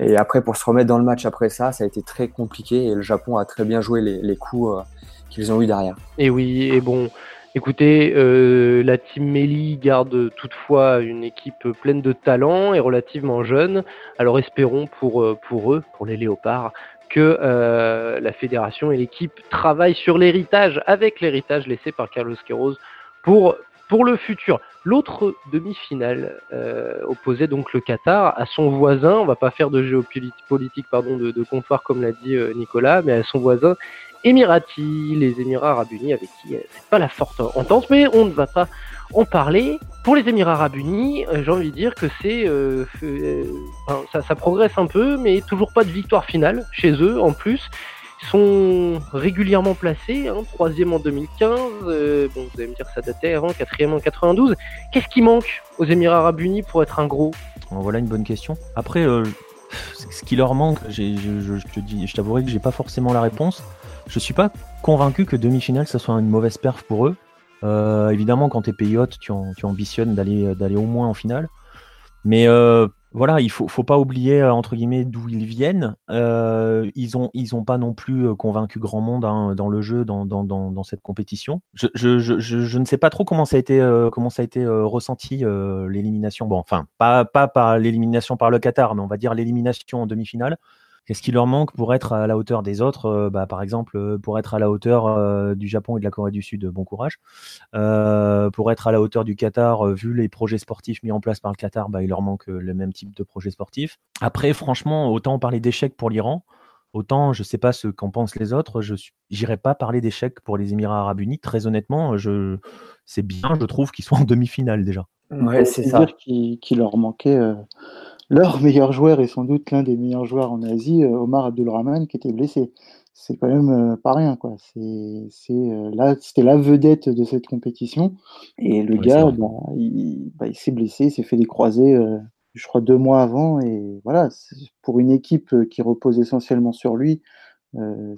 Et après, pour se remettre dans le match après ça, ça a été très compliqué et le Japon a très bien joué les, coups euh, qu'ils ont eu derrière. Et oui, et bon, écoutez, euh, la team Meli garde toutefois une équipe pleine de talent et relativement jeune. Alors espérons pour, euh, pour eux, pour les léopards, que euh, la fédération et l'équipe travaillent sur l'héritage, avec l'héritage laissé par Carlos Queiroz pour, pour le futur. L'autre demi-finale euh, opposait donc le Qatar à son voisin, on va pas faire de géopolitique pardon, de, de comptoir comme l'a dit euh, Nicolas, mais à son voisin Emirati, les Émirats Arabes Unis, avec qui euh, c'est pas la forte entente, mais on ne va pas en parler. Pour les Émirats Arabes Unis, euh, j'ai envie de dire que c'est euh, ça, progresse un peu, mais toujours pas de victoire finale chez eux en plus. Ils sont régulièrement placés, hein, troisième en 2015, euh, bon, vous allez me dire que ça datait avant, quatrième en 92. Qu'est-ce qui manque aux Émirats Arabes Unis pour être un gros? Voilà une bonne question. Après, ce qui leur manque, je, je- je je t'avouerai que j'ai pas forcément la réponse. Je suis pas convaincu que demi-finale ça soit une mauvaise perf pour eux. Euh, évidemment, quand t'es pays hôte, tu, tu ambitionnes d'aller au moins en finale. Mais euh, voilà, il faut, faut pas oublier euh, entre guillemets d'où ils viennent. Ils ont ils ont pas non plus convaincu grand monde hein, dans le jeu, dans, cette compétition. Je, ne sais pas trop comment ça a été ressenti l'élimination. Bon, enfin pas pas par l'élimination par le Qatar, mais on va dire l'élimination en demi-finale. Qu'est-ce qui leur manque pour être à la hauteur des autres Euh, bah, Par exemple, euh, pour être à la hauteur euh, du Japon et de la Corée du Sud, bon courage. Euh, pour être à la hauteur du Qatar, euh, vu les projets sportifs mis en place par le Qatar, bah, il leur manque euh, le même type de projet sportif. Après, franchement, autant parler d'échecs pour l'Iran, autant je sais pas ce qu'en pensent les autres. Je n'irai pas parler d'échecs pour les Émirats Arabes Unis. Très honnêtement, je c'est bien, je trouve qu'ils soient en demi-finale déjà. Ouais, c'est ça. dire qu'il qu'il leur manquait euh, leur meilleur joueur et sans doute l'un des meilleurs joueurs en Asie, euh, Omar Abdulrahman, qui était blessé. C'est quand même euh, pas rien, quoi. C'est, euh, là, c'était la vedette de cette compétition. Et le gars, bah, il, bah, il s'est blessé, il s'est fait des croisés, euh, je crois, deux mois avant. Et voilà, pour une équipe qui repose essentiellement sur lui, euh,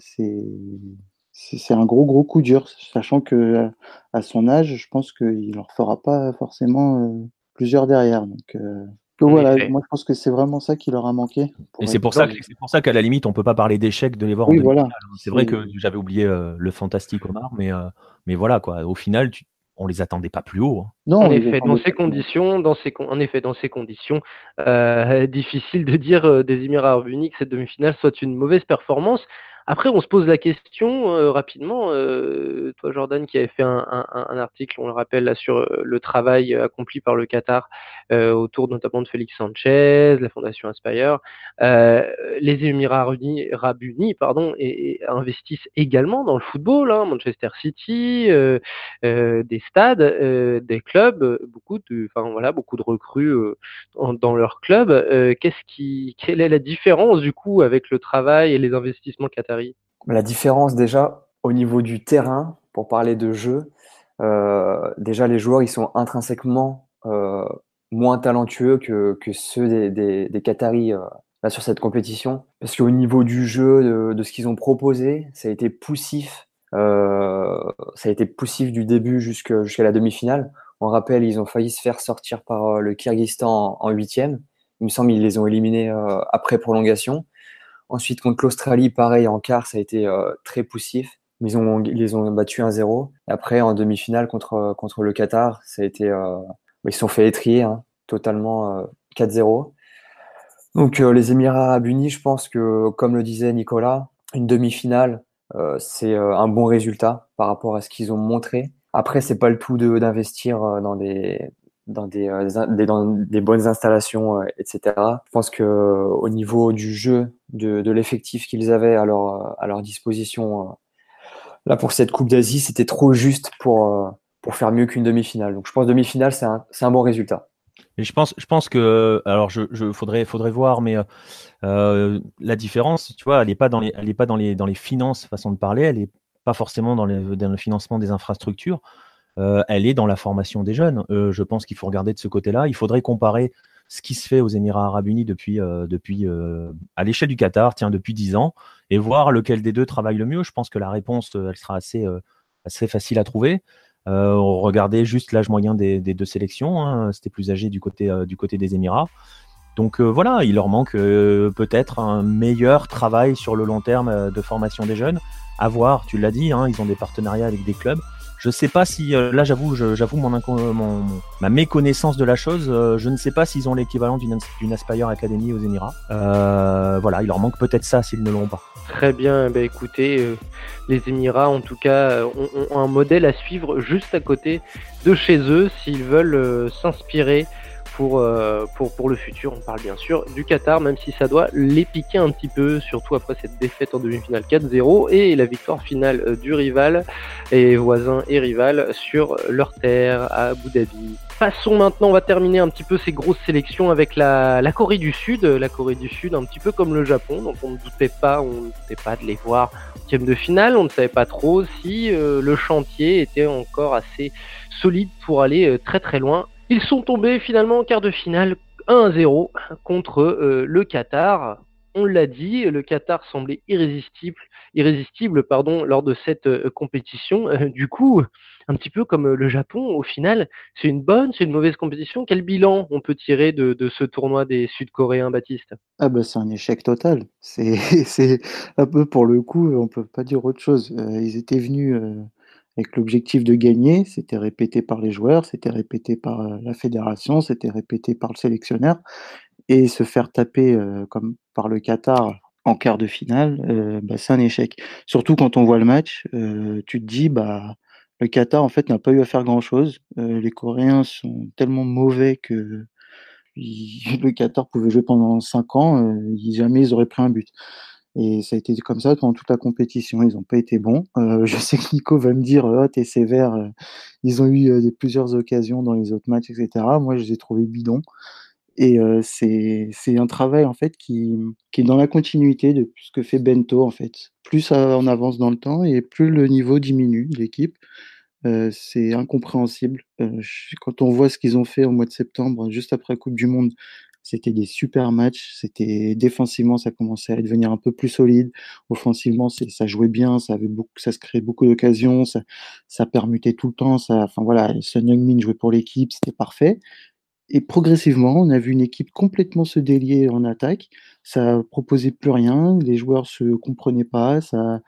c'est, un gros, gros coup dur, sachant que à son âge, je pense qu'il en fera pas forcément euh, plusieurs derrière. Donc, euh, donc voilà, moi je pense que c'est vraiment ça qui leur a manqué. pour Et c'est pour ça, sûr. que- c'est pour ça qu'à la limite, on peut pas parler d'échecs de les voir Oui, en voilà. demi-finale. hein. C'est vrai que j'avais oublié euh, le fantastique Omar, mais euh, mais voilà quoi. Au final, tu, on les attendait pas plus haut. hein. Non, En effet, dans ces conditions, dans ces con- en effet, dans ces conditions, euh, difficile de dire euh, des Émirats Arabes Unis que cette demi-finale soit une mauvaise performance. Après, on se pose la question euh, rapidement. euh, toi, Jordan, qui avait fait un, un- un article, on le rappelle, là, sur euh, le travail euh, accompli par le Qatar euh, autour notamment de Félix Sanchez, la Fondation Aspire. Euh, les Émirats Arabes Unis pardon, et, investissent également dans le football. Hein, Manchester City, des stades, des clubs, beaucoup de, enfin voilà, beaucoup de recrues dans, leur club. Qu'est-ce qui, quelle est la différence du coup avec le travail et les investissements La différence déjà au niveau du terrain, pour parler de jeu, euh, déjà les joueurs ils sont intrinsèquement euh, moins talentueux que, ceux des, Qataris euh, sur cette compétition. Parce qu'au niveau du jeu, de, ce qu'ils ont proposé, ça a été poussif. Ça a été poussif du début jusqu'à la demi-finale. On rappelle, ils ont failli se faire sortir par le Kyrgyzstan en huitième. Il me semble qu'ils les ont éliminés après prolongation. Ensuite, contre l'Australie, pareil, en quart, ça a été euh, très poussif. Ils, ont, ils ont battus 1-0. Et après, en demi-finale contre, contre le Qatar, ça a été, euh, ils se sont fait étrier hein, totalement euh, 4-0. Donc, euh, les Émirats Arabes Unis, je pense que, comme le disait Nicolas, une demi-finale, euh, c'est euh, un bon résultat par rapport à ce qu'ils ont montré. Après, c'est pas le tout d'investir euh, dans des, dans des, euh, des dans des bonnes installations, euh, etc. Je pense que euh, au niveau du jeu, de, de l'effectif qu'ils avaient à leur, à leur disposition, là pour cette Coupe d'Asie, c'était trop juste pour, pour faire mieux qu'une demi-finale. Donc je pense demi-finale, c'est un, un bon résultat. Et je pense, je pense que, alors, je, je faudrait, faudrait voir, mais la différence, tu vois, elle n'est pas dans les, elle est pas dans les, dans les finances, façon de parler, elle est pas forcément dans, les, dans le financement des infrastructures. Euh, elle est dans la formation des jeunes. Euh, je pense qu'il faut regarder de ce côté-là. Il faudrait comparer ce qui se fait aux Émirats Arabes Unis depuis, euh, depuis à l'échelle du Qatar, tiens, depuis 10 ans, et voir lequel des deux travaille le mieux. Je pense que la réponse, elle sera assez, assez facile à trouver. on regardait juste l'âge moyen des, deux sélections. Hein. C'était plus âgé du côté, du côté des Émirats. Donc voilà, il leur manque peut-être un meilleur travail sur le long terme de formation des jeunes. À voir, tu l'as dit, hein, ils ont des partenariats avec des clubs. Je sais pas si, euh, là j'avoue, j'avoue mon, mon, ma méconnaissance de la chose, euh, je ne sais pas s'ils ont l'équivalent d'une Aspire Academy aux Émirats. Euh, voilà, il leur manque peut-être ça s'ils ne l'ont pas. Très bien, bah écoutez, les Émirats en tout cas ont, ont, un modèle à suivre juste à côté de chez eux s'ils veulent s'inspirer pour, euh, pour, le futur. On parle bien sûr du Qatar, même si ça doit les piquer un petit peu, surtout après cette défaite en demi-finale 4-0 et la victoire finale euh, du rival et voisin et rival sur leur terre à Abu Dhabi. Passons maintenant, on va terminer un petit peu ces grosses sélections avec la, la Corée du Sud. La Corée du Sud, un petit peu comme le Japon, donc on ne doutait pas, on ne doutait pas de les voir en de finale. On ne savait pas trop si euh, le chantier était encore assez solide pour aller très très loin ils sont tombés finalement en quart de finale 1-0 contre euh, le Qatar. On l'a dit, le Qatar semblait irrésistible, irrésistible pardon, lors de cette euh, compétition. Euh, du coup, un petit peu comme le Japon, au final, c'est une bonne, c'est une mauvaise compétition. Quel bilan on peut tirer de, ce tournoi des Sud-Coréens, Baptiste? Ah bah c'est un échec total. C'est un peu pour le coup, on peut pas dire autre chose. ils étaient venus avec l'objectif de gagner. C'était répété par les joueurs, c'était répété par euh, la fédération, c'était répété par le sélectionneur. Et se faire taper euh, comme par le Qatar en quart de finale, euh, bah, c'est un échec. Surtout quand on voit le match, tu te dis, bah, le Qatar en fait n'a pas eu à faire grand chose. les Coréens sont tellement mauvais que le Qatar pouvait jouer pendant 5 ans, jamais ils auraient pris un but. Et ça a été comme ça pendant toute la compétition. Ils n'ont pas été bons. Euh, je sais que Nico va me dire oh, t'es sévère. Euh, ils ont eu euh, plusieurs occasions dans les autres matchs, etc. Moi, je les ai trouvés bidons. Et c'est un travail en fait qui, qui, est dans la continuité de ce que fait Bento en fait. Plus on avance dans le temps et plus le niveau diminue de l'équipe. c'est incompréhensible. quand on voit ce qu'ils ont fait au mois de septembre, juste après la Coupe du Monde, c'était des super matchs. C'était défensivement, ça commençait à devenir un peu plus solide. Offensivement, ça jouait bien, ça avait beaucoup, ça se créait beaucoup d'occasions, ça, ça permutait tout le temps. Ça, enfin voilà, Sun Young-min jouait pour l'équipe, c'était parfait. Et progressivement, on a vu une équipe complètement se délier en attaque. Ça proposait plus rien, les joueurs se comprenaient pas, ça,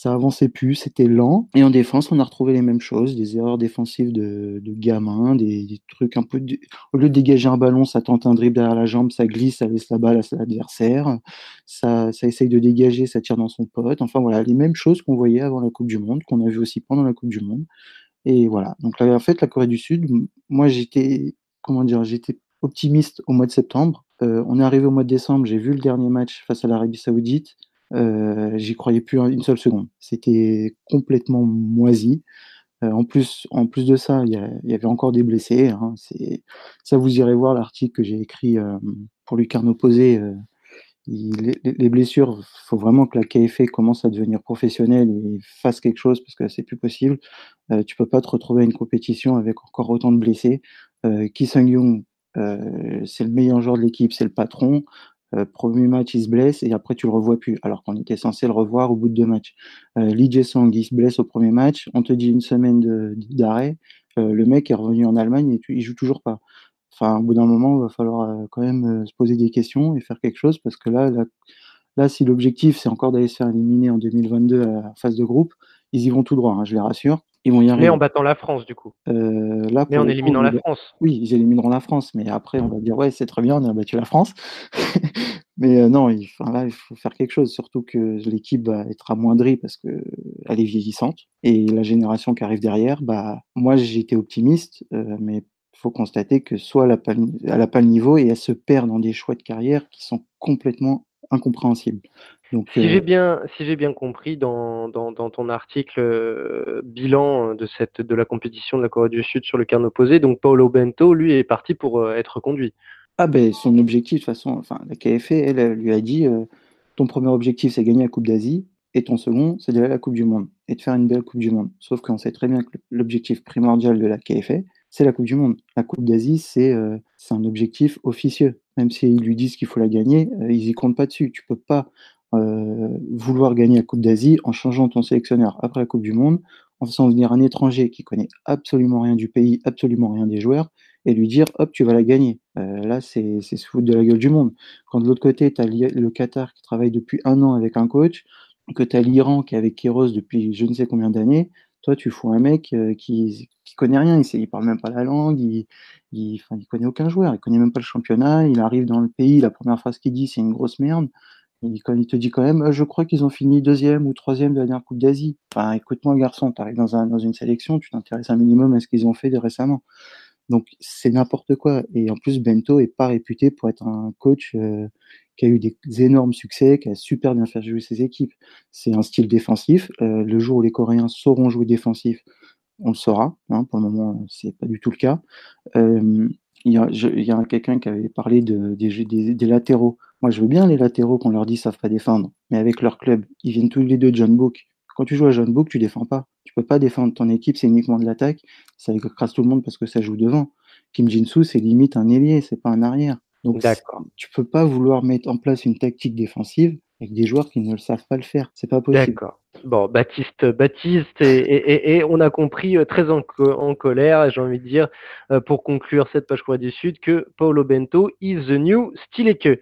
ça avançait plus, c'était lent. Et en défense, on a retrouvé les mêmes choses, des erreurs défensives de, gamins, des, trucs un peu. Au lieu de dégager un ballon, ça tente un dribble derrière la jambe, ça glisse, ça laisse la balle à l'adversaire, ça, ça essaye de dégager, ça tire dans son pote. Enfin voilà, les mêmes choses qu'on voyait avant la Coupe du Monde, qu'on a vu aussi pendant la Coupe du Monde. Et voilà. Donc là, en fait, la Corée du Sud, moi j'étais, comment dire, j'étais optimiste au mois de septembre. Euh, on est arrivé au mois de décembre, j'ai vu le dernier match face à l'Arabie Saoudite. Euh, j'y croyais plus une seule seconde. C'était complètement moisi. Euh, en plus, en plus de ça, il y, avait encore des blessés. Hein. ça, vous irez voir l'article que j'ai écrit euh, pour Lucarne Opposé. les, les, blessures, il faut vraiment que la KFA commence à devenir professionnelle et fasse quelque chose parce que c'est plus possible. Euh, tu peux pas te retrouver à une compétition avec encore autant de blessés. Euh, Ki Sung-young, c'est le meilleur joueur de l'équipe, c'est le patron. Euh, premier match, il se blesse et après tu le revois plus, alors qu'on était censé le revoir au bout de deux matchs. Euh, Lee Jae-sung, il se blesse au premier match, on te dit une semaine d'arrêt, euh, le mec est revenu en Allemagne et il joue toujours pas. Enfin, au bout d'un moment, il va falloir quand même se poser des questions et faire quelque chose parce que là, là, si l'objectif c'est encore d'aller se faire éliminer en 2022 à la phase de groupe, ils y vont tout droit, hein, je les rassure. Ils vont y arriver. Mais en battant la France, du coup. Euh, là, mais en éliminant la France. Oui, ils élimineront la France. Mais après, on va dire, ouais, c'est très bien, on a battu la France. mais euh, non, il, là, il faut faire quelque chose. Surtout que l'équipe va être amoindrie parce qu'elle est vieillissante. Et la génération qui arrive derrière, bah, moi, j'étais optimiste. Euh, mais il faut constater que soit elle n'a pas, le niveau et elle se perd dans des choix de carrière qui sont complètement incompréhensibles si j'ai euh, bien, si j'ai bien compris dans, dans, dans ton article euh, bilan de cette de la compétition de la Corée du Sud sur le carnet opposé, donc Paolo Bento, lui, est parti pour euh, être conduit. Ah ben son objectif de toute façon, enfin la KFA, elle, lui a dit ton premier objectif c'est gagner la Coupe d'Asie et ton second c'est d'aller à la Coupe du Monde et de faire une belle Coupe du Monde. Sauf qu'on sait très bien que l'objectif primordial de la KFA c'est la Coupe du Monde. La Coupe d'Asie c'est c'est un objectif officieux. Même s'ils lui disent qu'il faut la gagner, ils y comptent pas dessus. Tu peux pas euh, vouloir gagner la Coupe d'Asie en changeant ton sélectionneur après la Coupe du Monde, en faisant venir un étranger qui connaît absolument rien du pays, absolument rien des joueurs, et lui dire hop, tu vas la gagner. Euh, là, c'est se foutre de la gueule du monde. Quand de l'autre côté, tu as le Qatar qui travaille depuis un an avec un coach, que tu as l'Iran qui est avec Kéros depuis je ne sais combien d'années, toi, tu fous un mec euh, qui, qui connaît rien, il, ne parle même pas la langue, il, il, il connaît aucun joueur, il connaît même pas le championnat, il arrive dans le pays, la première phrase qu'il dit, c'est une grosse merde. Il, il te dit quand même, euh, je crois qu'ils ont fini deuxième ou troisième de la dernière Coupe d'Asie. Enfin, écoute-moi, garçon, tu arrives dans, un, dans une sélection, tu t'intéresses un minimum à ce qu'ils ont fait de récemment. Donc c'est n'importe quoi. Et en plus, Bento est pas réputé pour être un coach euh, qui a eu des énormes succès, qui a super bien fait jouer ses équipes. C'est un style défensif. Euh, le jour où les Coréens sauront jouer défensif, on le saura. Hein. pour le moment, c'est pas du tout le cas. Euh, il y a, quelqu'un qui avait parlé de, des, latéraux. Moi, je veux bien les latéraux qu'on leur dit savent pas défendre, mais avec leur club, ils viennent tous les deux de John Book. Quand tu joues à John Book, tu défends pas. Tu peux pas défendre ton équipe, c'est uniquement de l'attaque. Ça écrase tout le monde parce que ça joue devant. Kim Jin-soo, c'est limite un ailier, c'est pas un arrière. Donc, tu peux pas vouloir mettre en place une tactique défensive avec des joueurs qui ne le savent pas le faire. C'est pas possible. D'accord. Bon, Baptiste, Baptiste, et, on a compris euh, très en, en colère, j'ai envie de dire, euh, pour conclure cette page Corée du Sud, que Paulo Bento is the new que.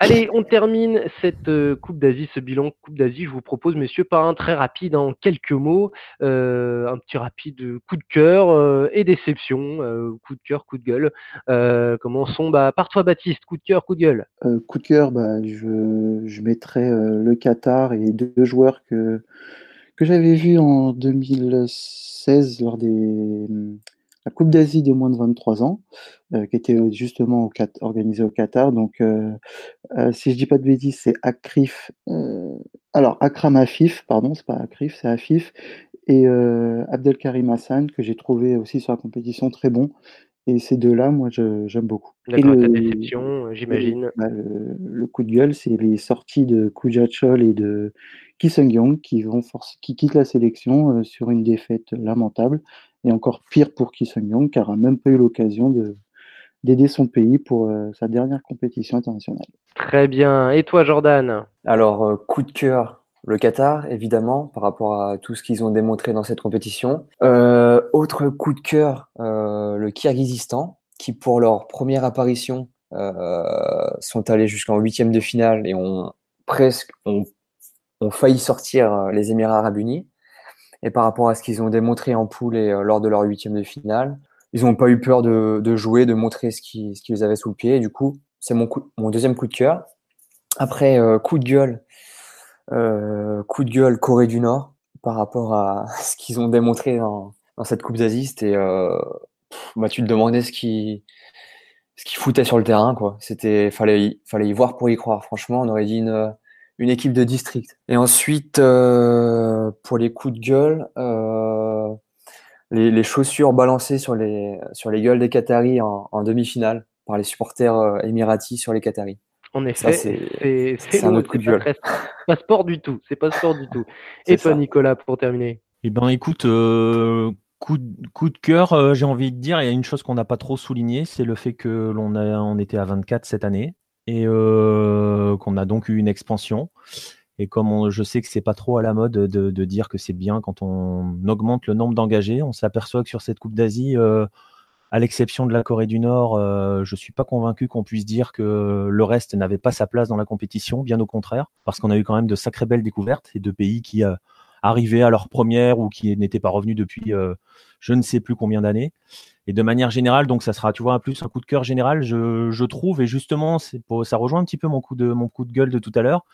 Allez, on termine cette euh, Coupe d'Asie, ce bilan Coupe d'Asie. Je vous propose, messieurs, par un très rapide, en quelques mots, euh, un petit rapide coup de cœur euh, et déception, coup de cœur, coup de gueule. commençons bah, par toi, Baptiste. Coup de cœur, coup de gueule. coup de cœur, bah, je, je mettrais le Qatar et deux joueurs que, que j'avais vus en 2016 lors des la Coupe d'Asie des moins de 23 ans, euh, qui était euh, justement au organisée au Qatar. Donc, euh, si je dis pas de bêtises, c'est Akrif. alors, Akram Afif, pardon, c'est pas Akrif, c'est Afif. Et Abdelkarim Hassan, que j'ai trouvé aussi sur la compétition très bon. Et ces deux-là, moi, j'aime beaucoup. La déception, j'imagine. Bah, le, coup de gueule, c'est les sorties de Kujachol et de Ki Sung-yong qui, vont qui quittent la sélection sur une défaite lamentable. Et encore pire pour Ki Sung-yong, car n'a même pas eu l'occasion d'aider son pays pour euh, sa dernière compétition internationale. Très bien. Et toi, Jordan? Alors, euh, coup de cœur, le Qatar, évidemment, par rapport à tout ce qu'ils ont démontré dans cette compétition. Euh, autre coup de cœur, le Kyrgyzstan, qui pour leur première apparition sont allés jusqu'en huitième de finale et ont presque ont failli sortir les Émirats arabes unis. Et par rapport à ce qu'ils ont démontré en poule et euh, lors de leur huitième de finale, ils n'ont pas eu peur de, jouer, de montrer ce qu'ils avaient sous le pied. Du coup, c'est mon, deuxième coup de cœur. Après, euh, coup de gueule, euh, coup de gueule Corée du Nord par rapport à ce qu'ils ont démontré dans, cette Coupe d'Asie. C'était, euh, bah, tu te demandais ce qu'ils foutaient sur le terrain, quoi. C'était, fallait, fallait y voir pour y croire. Franchement, on aurait dit une une équipe de district. Et ensuite, euh, pour les coups de gueule, euh, les, les, chaussures balancées sur les, sur les gueules des Qataris en, en demi-finale par les supporters euh, émiratis sur les Qataris. En effet, c'est un autre coup de gueule. Pas sport du tout, c'est pas sport du tout. Et toi, Nicolas, pour terminer? Eh ben, écoute, euh, coup, de, coup de cœur, euh, j'ai envie de dire, il y a une chose qu'on n'a pas trop souligné, c'est le fait que l'on on était à 24 cette année et euh, qu'on a donc eu une expansion. Et comme je sais que c'est pas trop à la mode de, dire que c'est bien quand on augmente le nombre d'engagés, on s'aperçoit que sur cette Coupe d'Asie, euh, à l'exception de la Corée du Nord, euh, je suis pas convaincu qu'on puisse dire que le reste n'avait pas sa place dans la compétition, bien au contraire, parce qu'on a eu quand même de sacrées belles découvertes et de pays qui arrivaient à leur première ou qui n'étaient pas revenus depuis je ne sais plus combien d'années. Et de manière générale, donc ça sera, tu vois, plus un coup de cœur général, je, trouve, et justement, ça rejoint un petit peu mon coup de, gueule de tout à l'heure.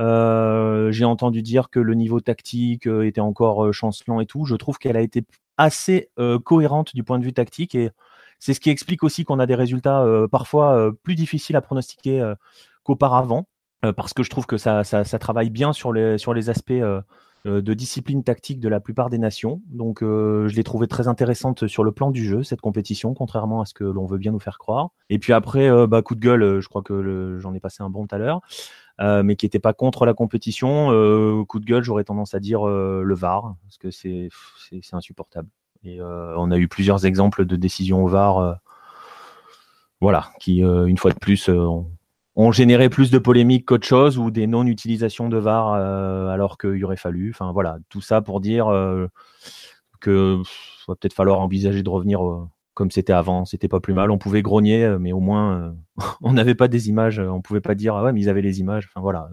Euh, j'ai entendu dire que le niveau tactique euh, était encore euh, chancelant et tout. Je trouve qu'elle a été assez euh, cohérente du point de vue tactique et c'est ce qui explique aussi qu'on a des résultats parfois plus difficiles à pronostiquer qu'auparavant parce que je trouve que ça, travaille bien sur les, aspects euh, de discipline tactique de la plupart des nations. Donc euh, je l'ai trouvé très intéressante sur le plan du jeu, cette compétition, contrairement à ce que l'on veut bien nous faire croire. Et puis après, euh, bah, coup de gueule, je crois que j'en ai passé un bon tout à l'heure. mais qui n'était pas contre la compétition. coup de gueule, j'aurais tendance à dire le VAR, parce que c'est insupportable. Et on a eu plusieurs exemples de décisions au VAR, voilà, qui une fois de plus ont généré plus de polémiques qu'autre chose ou des non-utilisations de VAR euh, alors qu'il aurait fallu. Enfin voilà, tout ça pour dire, euh, que va peut-être falloir envisager de revenir comme c'était avant. C'était pas plus mal. On pouvait grogner, mais au moins on n'avait pas des images. On pouvait pas dire ah ouais mais ils avaient les images. Enfin voilà.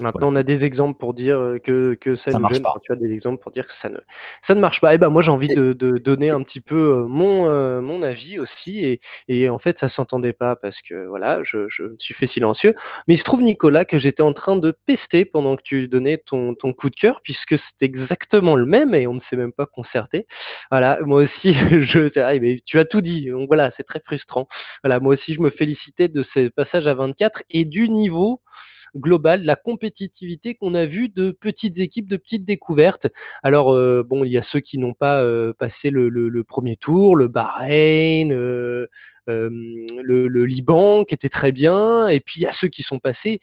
Maintenant, on a des exemples pour dire euh, que, que ça, ne marche pas. Tu as des exemples pour dire que ça ne, ça ne marche pas. Et eh ben, moi, j'ai envie de, de, donner un petit peu euh, mon, euh, mon avis aussi. Et, et en fait, ça s'entendait pas parce que voilà, je, je me suis fait silencieux. Mais il se trouve, Nicolas, que j'étais en train de pester pendant que tu donnais ton, ton coup de cœur, puisque c'est exactement le même et on ne s'est même pas concerté. Voilà, moi aussi, je, ah, mais tu as tout dit. Donc voilà, c'est très frustrant. Voilà, moi aussi, je me de ces passages à 24 et du niveau global, la compétitivité qu'on a vu de petites équipes, de petites découvertes. Alors euh, bon, il y a ceux qui n'ont pas euh, passé le, premier tour, le Bahreïn. Euh, le, Liban qui était très bien, et puis il y a ceux qui sont passés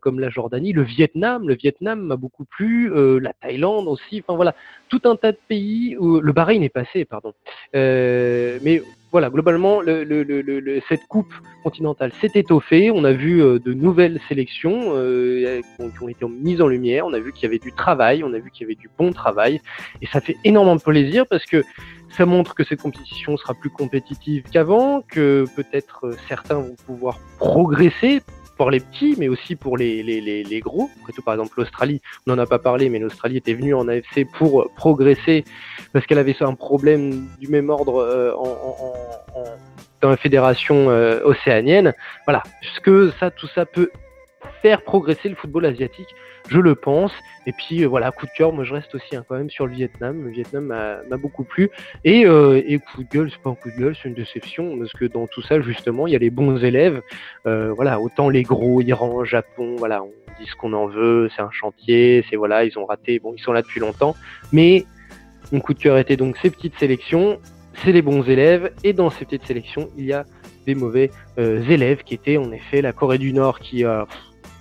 comme la Jordanie, le Vietnam, le Vietnam m'a beaucoup plu, la Thaïlande aussi, enfin voilà, tout un tas de pays où le Bahreïn est passé, pardon. mais voilà, globalement, le, cette coupe continentale s'est étoffée. On a vu euh, de nouvelles sélections euh, qui ont été mises en lumière. On a vu qu'il y avait du travail, on a vu qu'il y avait du bon travail. Et ça fait énormément de plaisir parce que ça montre que cette compétition sera plus compétitive qu'avant, que peut-être euh, certains vont pouvoir progresser pour les petits, mais aussi pour les, les, les, gros. Après tout, par exemple, l'Australie, on n'en a pas parlé, mais l'Australie était venue en AFC pour progresser parce qu'elle avait un problème du même ordre euh, en, dans la fédération euh, océanienne. Voilà, ce que ça, tout ça peut faire progresser le football asiatique, je le pense. Et puis euh, voilà, coup de cœur, moi je reste aussi hein, quand même sur le Vietnam. Le Vietnam m'a beaucoup plu. Et, euh, et coup de gueule, c'est pas un coup de gueule, c'est une déception parce que dans tout ça justement, il y a les bons élèves. Euh, voilà, autant les gros, Iran, Japon, voilà, on dit ce qu'on en veut, c'est un chantier, c'est voilà, ils ont raté, bon, ils sont là depuis longtemps, mais mon coup de cœur était donc ces petites sélections, c'est les bons élèves, et dans ces petites sélections, il y a des mauvais élèves qui étaient en effet la Corée du Nord qui a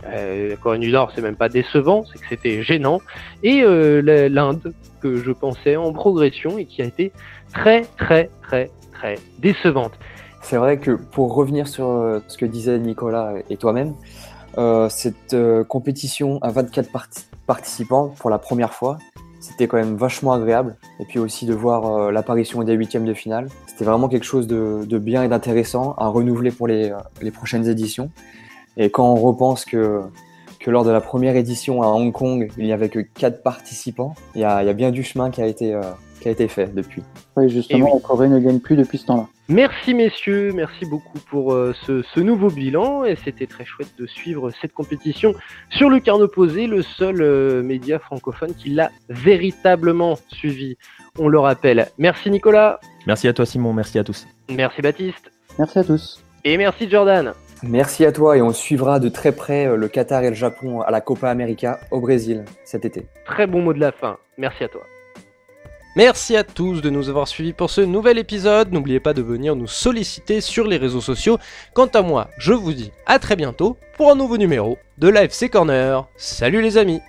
euh, la Corée du Nord, c'est même pas décevant, c'est que c'était gênant. Et euh, l'Inde, que je pensais en progression et qui a été très, très, très, très décevante. C'est vrai que pour revenir sur euh, ce que disait Nicolas et toi-même, cette compétition à 24 participants pour la première fois, c'était quand même vachement agréable. Et puis aussi de voir l'apparition des huitièmes de finale. C'était vraiment quelque chose de, bien et d'intéressant à renouveler pour les prochaines éditions. Et quand on repense que, que lors de la première édition à Hong Kong, il n'y avait que quatre participants, il y a, il y a bien du chemin qui a été, euh, qui a été fait depuis. Oui, justement, la Corée ne gagne plus depuis ce temps-là. Merci messieurs, merci beaucoup pour euh, ce, ce, nouveau bilan et c'était très chouette de suivre cette compétition sur le carnet opposé, le seul euh, média francophone qui l'a véritablement suivi, on le rappelle. Merci Nicolas. Merci à toi Simon, merci à tous. Merci Baptiste. Merci à tous. Et merci Jordan. Merci à toi et on suivra de très près euh, le Qatar et le Japon à la Copa América au Brésil cet été. Très bon mot de la fin. Merci à toi. Merci à tous de nous avoir suivis pour ce nouvel épisode. N'oubliez pas de venir nous solliciter sur les réseaux sociaux. Quant à moi, je vous dis à très bientôt pour un nouveau numéro de l'AFC Corner. Salut les amis